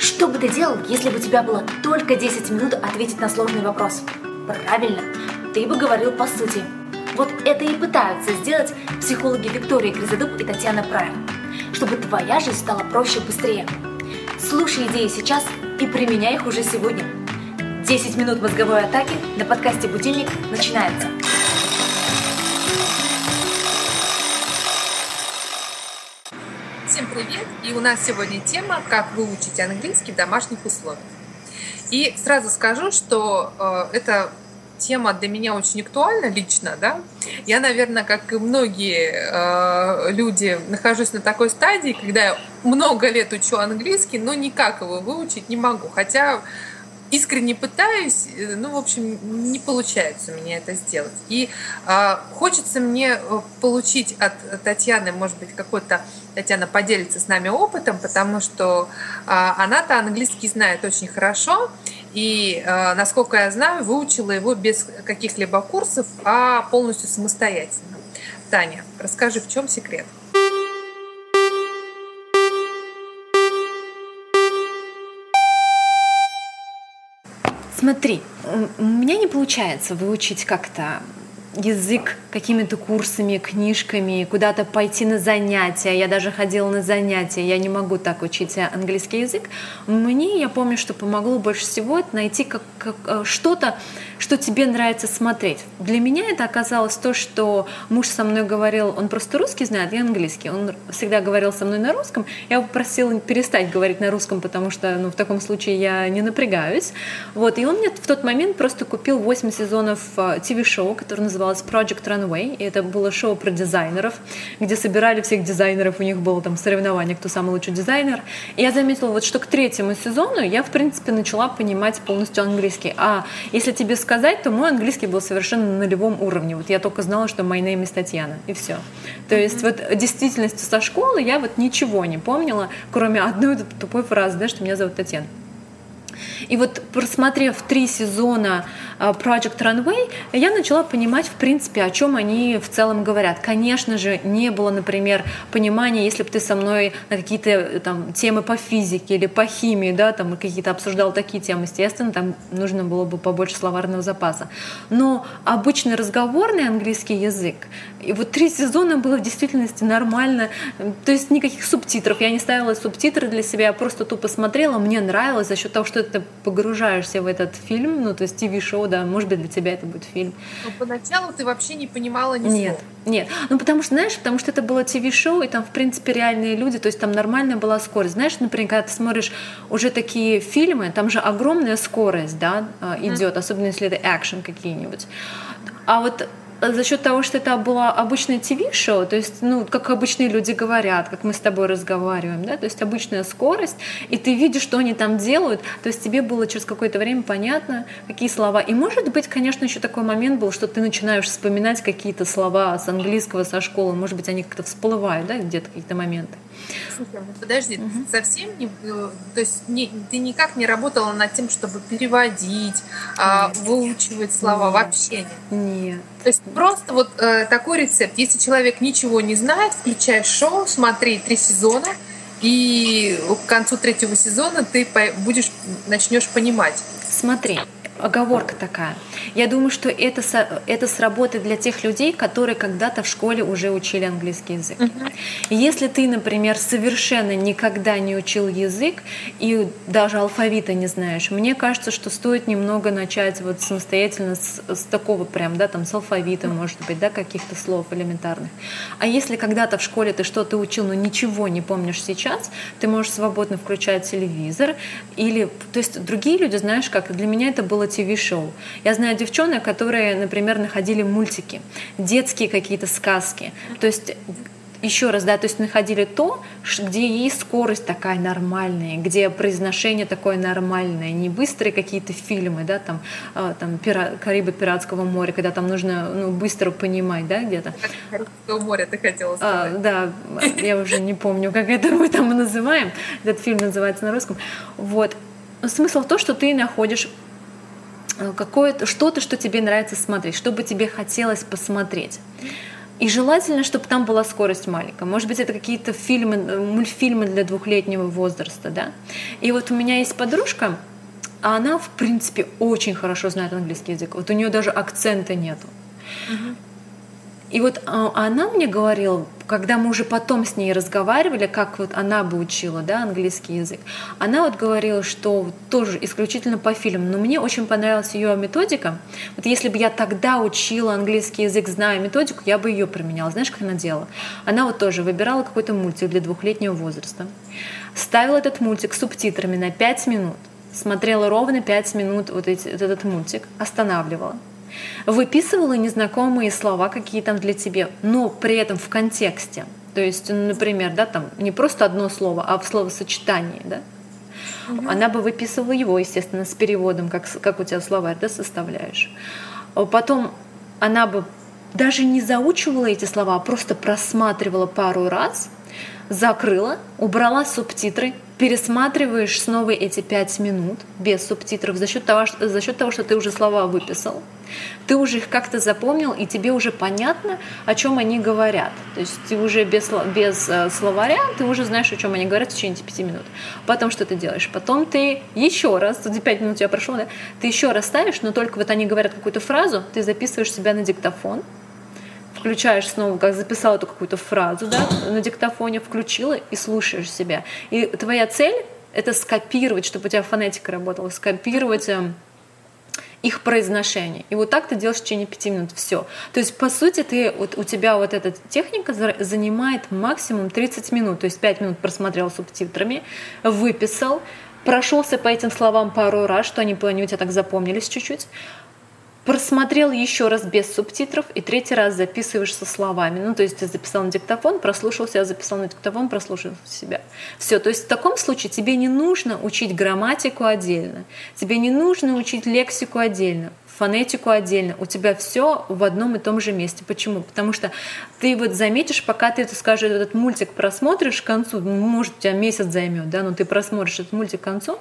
Что бы ты делал, если бы у тебя было только 10 минут ответить на сложный вопрос? Правильно, ты бы говорил по сути. Вот это и пытаются сделать психологи Виктория Гризодуб и Татьяна Прайм, чтобы твоя жизнь стала проще и быстрее. Слушай идеи сейчас и применяй их уже сегодня. 10 минут мозговой атаки на подкасте «Будильник» начинается. И у нас сегодня тема «Как выучить английский в домашних условиях». И сразу скажу, что э, эта тема для меня очень актуальна лично, да. Я, наверное, как и многие э, люди, нахожусь на такой стадии, когда я много лет учу английский, но никак его выучить не могу. Хотя искренне пытаюсь, э, ну, в общем, не получается у меня это сделать. И э, хочется мне э, получить от Татьяны, может быть, какой-то, Татьяна поделится с нами опытом, потому что э, она-то английский знает очень хорошо, и, э, насколько я знаю, выучила его без каких-либо курсов, а полностью самостоятельно. Таня, расскажи, в чем секрет? Смотри, у меня не получается выучить как-то язык какими-то курсами, книжками, куда-то пойти на занятия. Я даже ходила на занятия, я не могу так учить английский язык. Мне, я помню, что помогло больше всего это найти как, как, э, что-то, что тебе нравится смотреть. Для меня это оказалось то, что муж со мной говорил, он просто русский знает, я английский. Он всегда говорил со мной на русском. Я попросила перестать говорить на русском, потому что ну, в таком случае я не напрягаюсь. Вот, и он мне в тот момент просто купил 8 сезонов ТВ-шоу, которое называлось Project Runway. И это было шоу про дизайнеров, где собирали всех дизайнеров, у них было там соревнование, кто самый лучший дизайнер. И я заметила, вот, что к третьему сезону я, в принципе, начала понимать полностью английский. А если тебе сказать, то мой английский был совершенно на нулевом уровне. Вот я только знала, что my name is Татьяна, и все. То mm-hmm. есть вот действительности со школы я вот ничего не помнила, кроме одной тупой фразы, да, что меня зовут Татьяна. И вот просмотрев три сезона а, Project Runway, я начала понимать, в принципе, о чем они в целом говорят. Конечно же, не было, например, понимания, если бы ты со мной на какие-то э, там темы по физике или по химии, да, там какие-то обсуждал такие темы, естественно, там нужно было бы побольше словарного запаса. Но обычный разговорный английский язык, и вот три сезона было в действительности нормально, то есть никаких субтитров, я не ставила субтитры для себя, я просто тупо смотрела, мне нравилось за счет того, что ты погружаешься в этот фильм, ну, то есть ТВ-шоу, да, может быть, для тебя это будет фильм. Но поначалу ты вообще не понимала ни Нет, слова. нет. Ну, потому что, знаешь, потому что это было ТВ-шоу, и там, в принципе, реальные люди, то есть там нормальная была скорость. Знаешь, например, когда ты смотришь уже такие фильмы, там же огромная скорость, да, идет, mm-hmm. особенно если это экшен какие-нибудь. А вот за счет того, что это было обычное ТВ-шоу, то есть, ну, как обычные люди говорят, как мы с тобой разговариваем, да, то есть обычная скорость, и ты видишь, что они там делают, то есть тебе было через какое-то время понятно, какие слова. И может быть, конечно, еще такой момент был, что ты начинаешь вспоминать какие-то слова с английского, со школы, может быть, они как-то всплывают, да, где-то какие-то моменты. Подожди, угу. ты совсем не, то есть не, ты никак не работала над тем, чтобы переводить, а, выучивать слова нет. вообще нет. Нет. То есть просто вот э, такой рецепт. Если человек ничего не знает, включай шоу, смотри три сезона, и к концу третьего сезона ты будешь начнешь понимать. Смотри, оговорка такая. Я думаю, что это, это сработает для тех людей, которые когда-то в школе уже учили английский язык. Uh-huh. Если ты, например, совершенно никогда не учил язык и даже алфавита не знаешь, мне кажется, что стоит немного начать вот самостоятельно с, с такого прям, да, там с алфавита, может быть, да, каких-то слов элементарных. А если когда-то в школе ты что-то учил, но ничего не помнишь сейчас, ты можешь свободно включать телевизор или, то есть другие люди, знаешь, как для меня это было ТВ-шоу. Я знаю девчонок, которые, например, находили мультики, детские какие-то сказки. То есть еще раз, да, то есть находили то, где есть скорость такая нормальная, где произношение такое нормальное, не быстрые какие-то фильмы, да, там, э, там пира, Карибы Пиратского моря, когда там нужно ну, быстро понимать, да, где-то. Карибского моря ты хотела а, сказать. А, да, я уже не помню, как это мы там называем, этот фильм называется на русском. Вот. Смысл в том, что ты находишь какое-то что-то, что тебе нравится смотреть, что бы тебе хотелось посмотреть. И желательно, чтобы там была скорость маленькая. Может быть, это какие-то фильмы, мультфильмы для двухлетнего возраста, да. И вот у меня есть подружка, а она, в принципе, очень хорошо знает английский язык. Вот у нее даже акцента нету. Угу. И вот а, она мне говорила, когда мы уже потом с ней разговаривали, как вот она бы учила да, английский язык, она вот говорила, что тоже исключительно по фильмам, но мне очень понравилась ее методика. Вот если бы я тогда учила английский язык, зная методику, я бы ее применяла. Знаешь, как она делала? Она вот тоже выбирала какой-то мультик для двухлетнего возраста, ставила этот мультик с субтитрами на 5 минут, смотрела ровно 5 минут вот эти, этот мультик, останавливала, выписывала незнакомые слова, какие там для тебя, но при этом в контексте. То есть, например, да, там не просто одно слово, а в словосочетании, да. Угу. Она бы выписывала его, естественно, с переводом, как, как у тебя словарь, да, составляешь. Потом она бы даже не заучивала эти слова, а просто просматривала пару раз, закрыла, убрала субтитры, пересматриваешь снова эти пять минут без субтитров за счет того, что, за счет того, что ты уже слова выписал, ты уже их как-то запомнил, и тебе уже понятно, о чем они говорят. То есть ты уже без, без э, словаря, ты уже знаешь, о чем они говорят в течение пяти минут. Потом что ты делаешь? Потом ты еще раз, эти пять минут у тебя прошло, да? ты еще раз ставишь, но только вот они говорят какую-то фразу, ты записываешь себя на диктофон, включаешь снова, как записал эту какую-то фразу да, на диктофоне, включила и слушаешь себя. И твоя цель — это скопировать, чтобы у тебя фонетика работала, скопировать эм, их произношение. И вот так ты делаешь в течение пяти минут. Все. То есть, по сути, ты, вот, у тебя вот эта техника занимает максимум 30 минут. То есть 5 минут просмотрел субтитрами, выписал, прошелся по этим словам пару раз, что они у тебя так запомнились чуть-чуть, просмотрел еще раз без субтитров и третий раз записываешь со словами. Ну, то есть ты записал на диктофон, прослушал себя, записал на диктофон, прослушал себя. Все. То есть в таком случае тебе не нужно учить грамматику отдельно, тебе не нужно учить лексику отдельно фонетику отдельно. У тебя все в одном и том же месте. Почему? Потому что ты вот заметишь, пока ты, это скажешь, этот мультик просмотришь к концу, может, у тебя месяц займет, да, но ты просмотришь этот мультик к концу,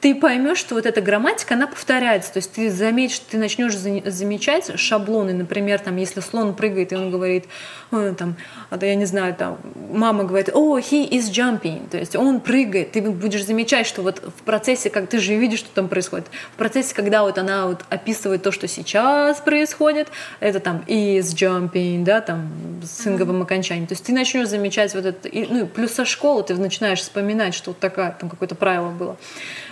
ты поймешь, что вот эта грамматика, она повторяется. То есть ты заметишь, ты начнешь замечать шаблоны. Например, там, если слон прыгает, и он говорит, там, а я не знаю, там, мама говорит, о, oh, he is jumping. То есть он прыгает. Ты будешь замечать, что вот в процессе, как ты же видишь, что там происходит, в процессе, когда вот она вот описывает то, что сейчас происходит, это там is jumping, да, там, с инговым окончанием. То есть ты начнешь замечать вот это, ну, плюс со школы ты начинаешь вспоминать, что вот такая, там какое-то правило было.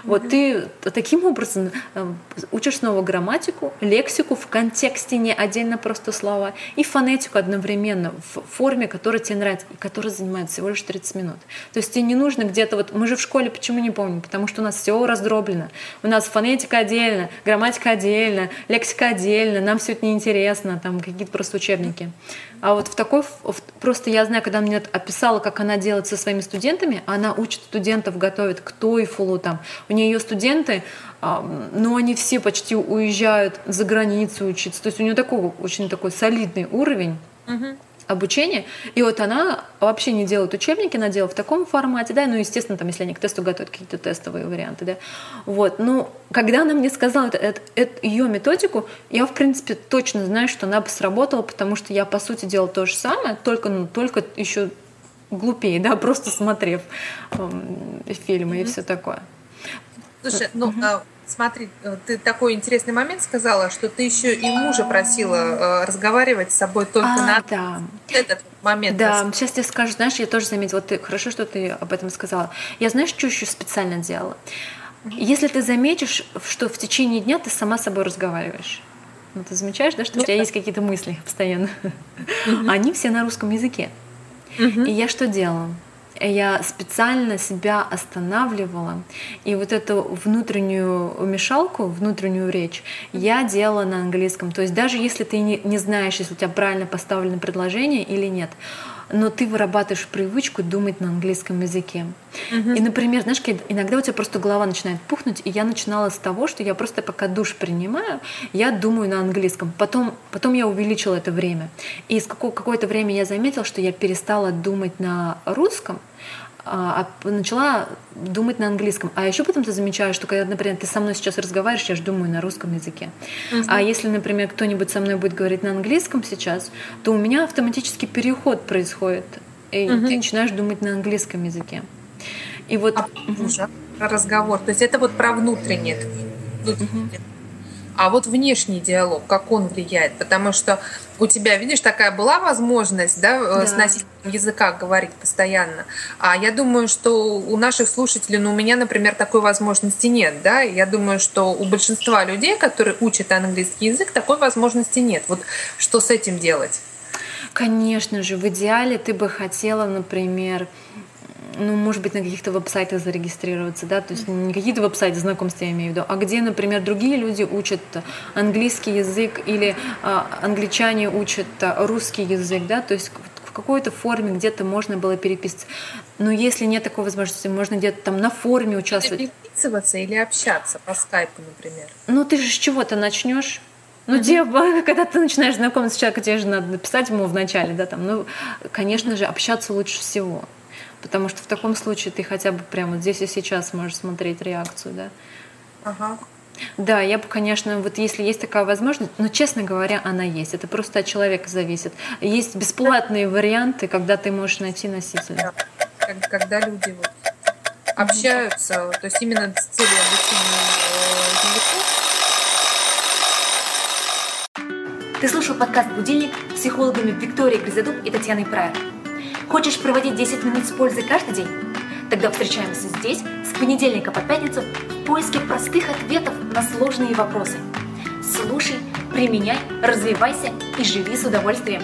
Вот ты таким образом э, учишь снова грамматику, лексику в контексте, не отдельно просто слова, и фонетику одновременно в форме, которая тебе нравится, и которая занимает всего лишь 30 минут. То есть тебе не нужно где-то, вот мы же в школе почему не помним? Потому что у нас все раздроблено. У нас фонетика отдельно, грамматика отдельно, лексика отдельно, нам все это неинтересно, там какие-то просто учебники. А вот в такой, просто я знаю, когда мне описала, как она делает со своими студентами, она учит студентов, готовит к TOEFL, там, у нее ее студенты, а, но они все почти уезжают за границу учиться, то есть у нее такой очень такой солидный уровень. uh обучения. И вот она вообще не делает учебники, она делает в таком формате, да, ну, естественно, там, если они к тесту готовят какие-то тестовые варианты, да. Вот, но когда она мне сказала это, это, это, ее методику, я, в принципе, точно знаю, что она бы сработала, потому что я, по сути, делала то же самое, только, ну, только еще глупее, да, просто смотрев э, фильмы mm-hmm. и все такое. Слушай, ну, mm-hmm. Смотри, э, ты такой интересный момент сказала, что ты еще и мужа просила э, разговаривать с собой только а, на да. этот момент. Да, сейчас тебе скажу, знаешь, я тоже заметила, вот ты хорошо, что ты об этом сказала. Я знаешь, что еще специально делала? Если ты заметишь, что в течение дня ты сама с собой разговариваешь, ну, ты замечаешь, да, что у тебя есть какие-то мысли постоянно, они все на русском языке. И я что делала? Я специально себя останавливала, и вот эту внутреннюю мешалку, внутреннюю речь я делала на английском. То есть даже если ты не, не знаешь, если у тебя правильно поставлено предложение или нет, но ты вырабатываешь привычку думать на английском языке. Uh-huh. И, например, знаешь, иногда у тебя просто голова начинает пухнуть, и я начинала с того, что я просто пока душ принимаю, я думаю на английском. Потом, потом я увеличила это время. И с какого, какое-то время я заметила, что я перестала думать на русском, а, а начала думать на английском. А еще потом ты замечаешь, что когда, например, ты со мной сейчас разговариваешь, я же думаю на русском языке. Uh-huh. А если, например, кто-нибудь со мной будет говорить на английском сейчас, то у меня автоматически переход происходит, и uh-huh. ты начинаешь думать на английском языке. И вот а, uh-huh. разговор, то есть это вот про внутреннее. внутреннее. Uh-huh. А вот внешний диалог, как он влияет? Потому что у тебя, видишь, такая была возможность, да, э, да. с носителем языка говорить постоянно. А я думаю, что у наших слушателей, ну, у меня, например, такой возможности нет, да. Я думаю, что у большинства людей, которые учат английский язык, такой возможности нет. Вот что с этим делать? Конечно же, в идеале ты бы хотела, например, ну, может быть, на каких-то веб-сайтах зарегистрироваться, да, то есть не какие-то веб-сайты знакомства я имею в виду, а где, например, другие люди учат английский язык или а, англичане учат а, русский язык, да, то есть в какой-то форме где-то можно было переписываться. Но если нет такой возможности, можно где-то там на форуме участвовать. Переписываться или общаться по скайпу, например? Ну, ты же с чего-то начнешь. Ну, тебе, когда ты начинаешь знакомиться с человеком, тебе же надо написать ему вначале, да, там, ну, конечно же, общаться лучше всего. Потому что в таком случае ты хотя бы прямо здесь и сейчас можешь смотреть реакцию, да. Ага. Да, я бы, конечно, вот если есть такая возможность, но, честно говоря, она есть. Это просто от человека зависит. Есть бесплатные варианты, когда ты можешь найти носителя. Когда люди вот общаются, то есть именно с целью обучения языку. Ты слушал подкаст «Будильник» с психологами Викторией Гризадуб и Татьяной Прайер. Хочешь проводить 10 минут с пользой каждый день? Тогда встречаемся здесь с понедельника по пятницу в поиске простых ответов на сложные вопросы. Слушай, применяй, развивайся и живи с удовольствием.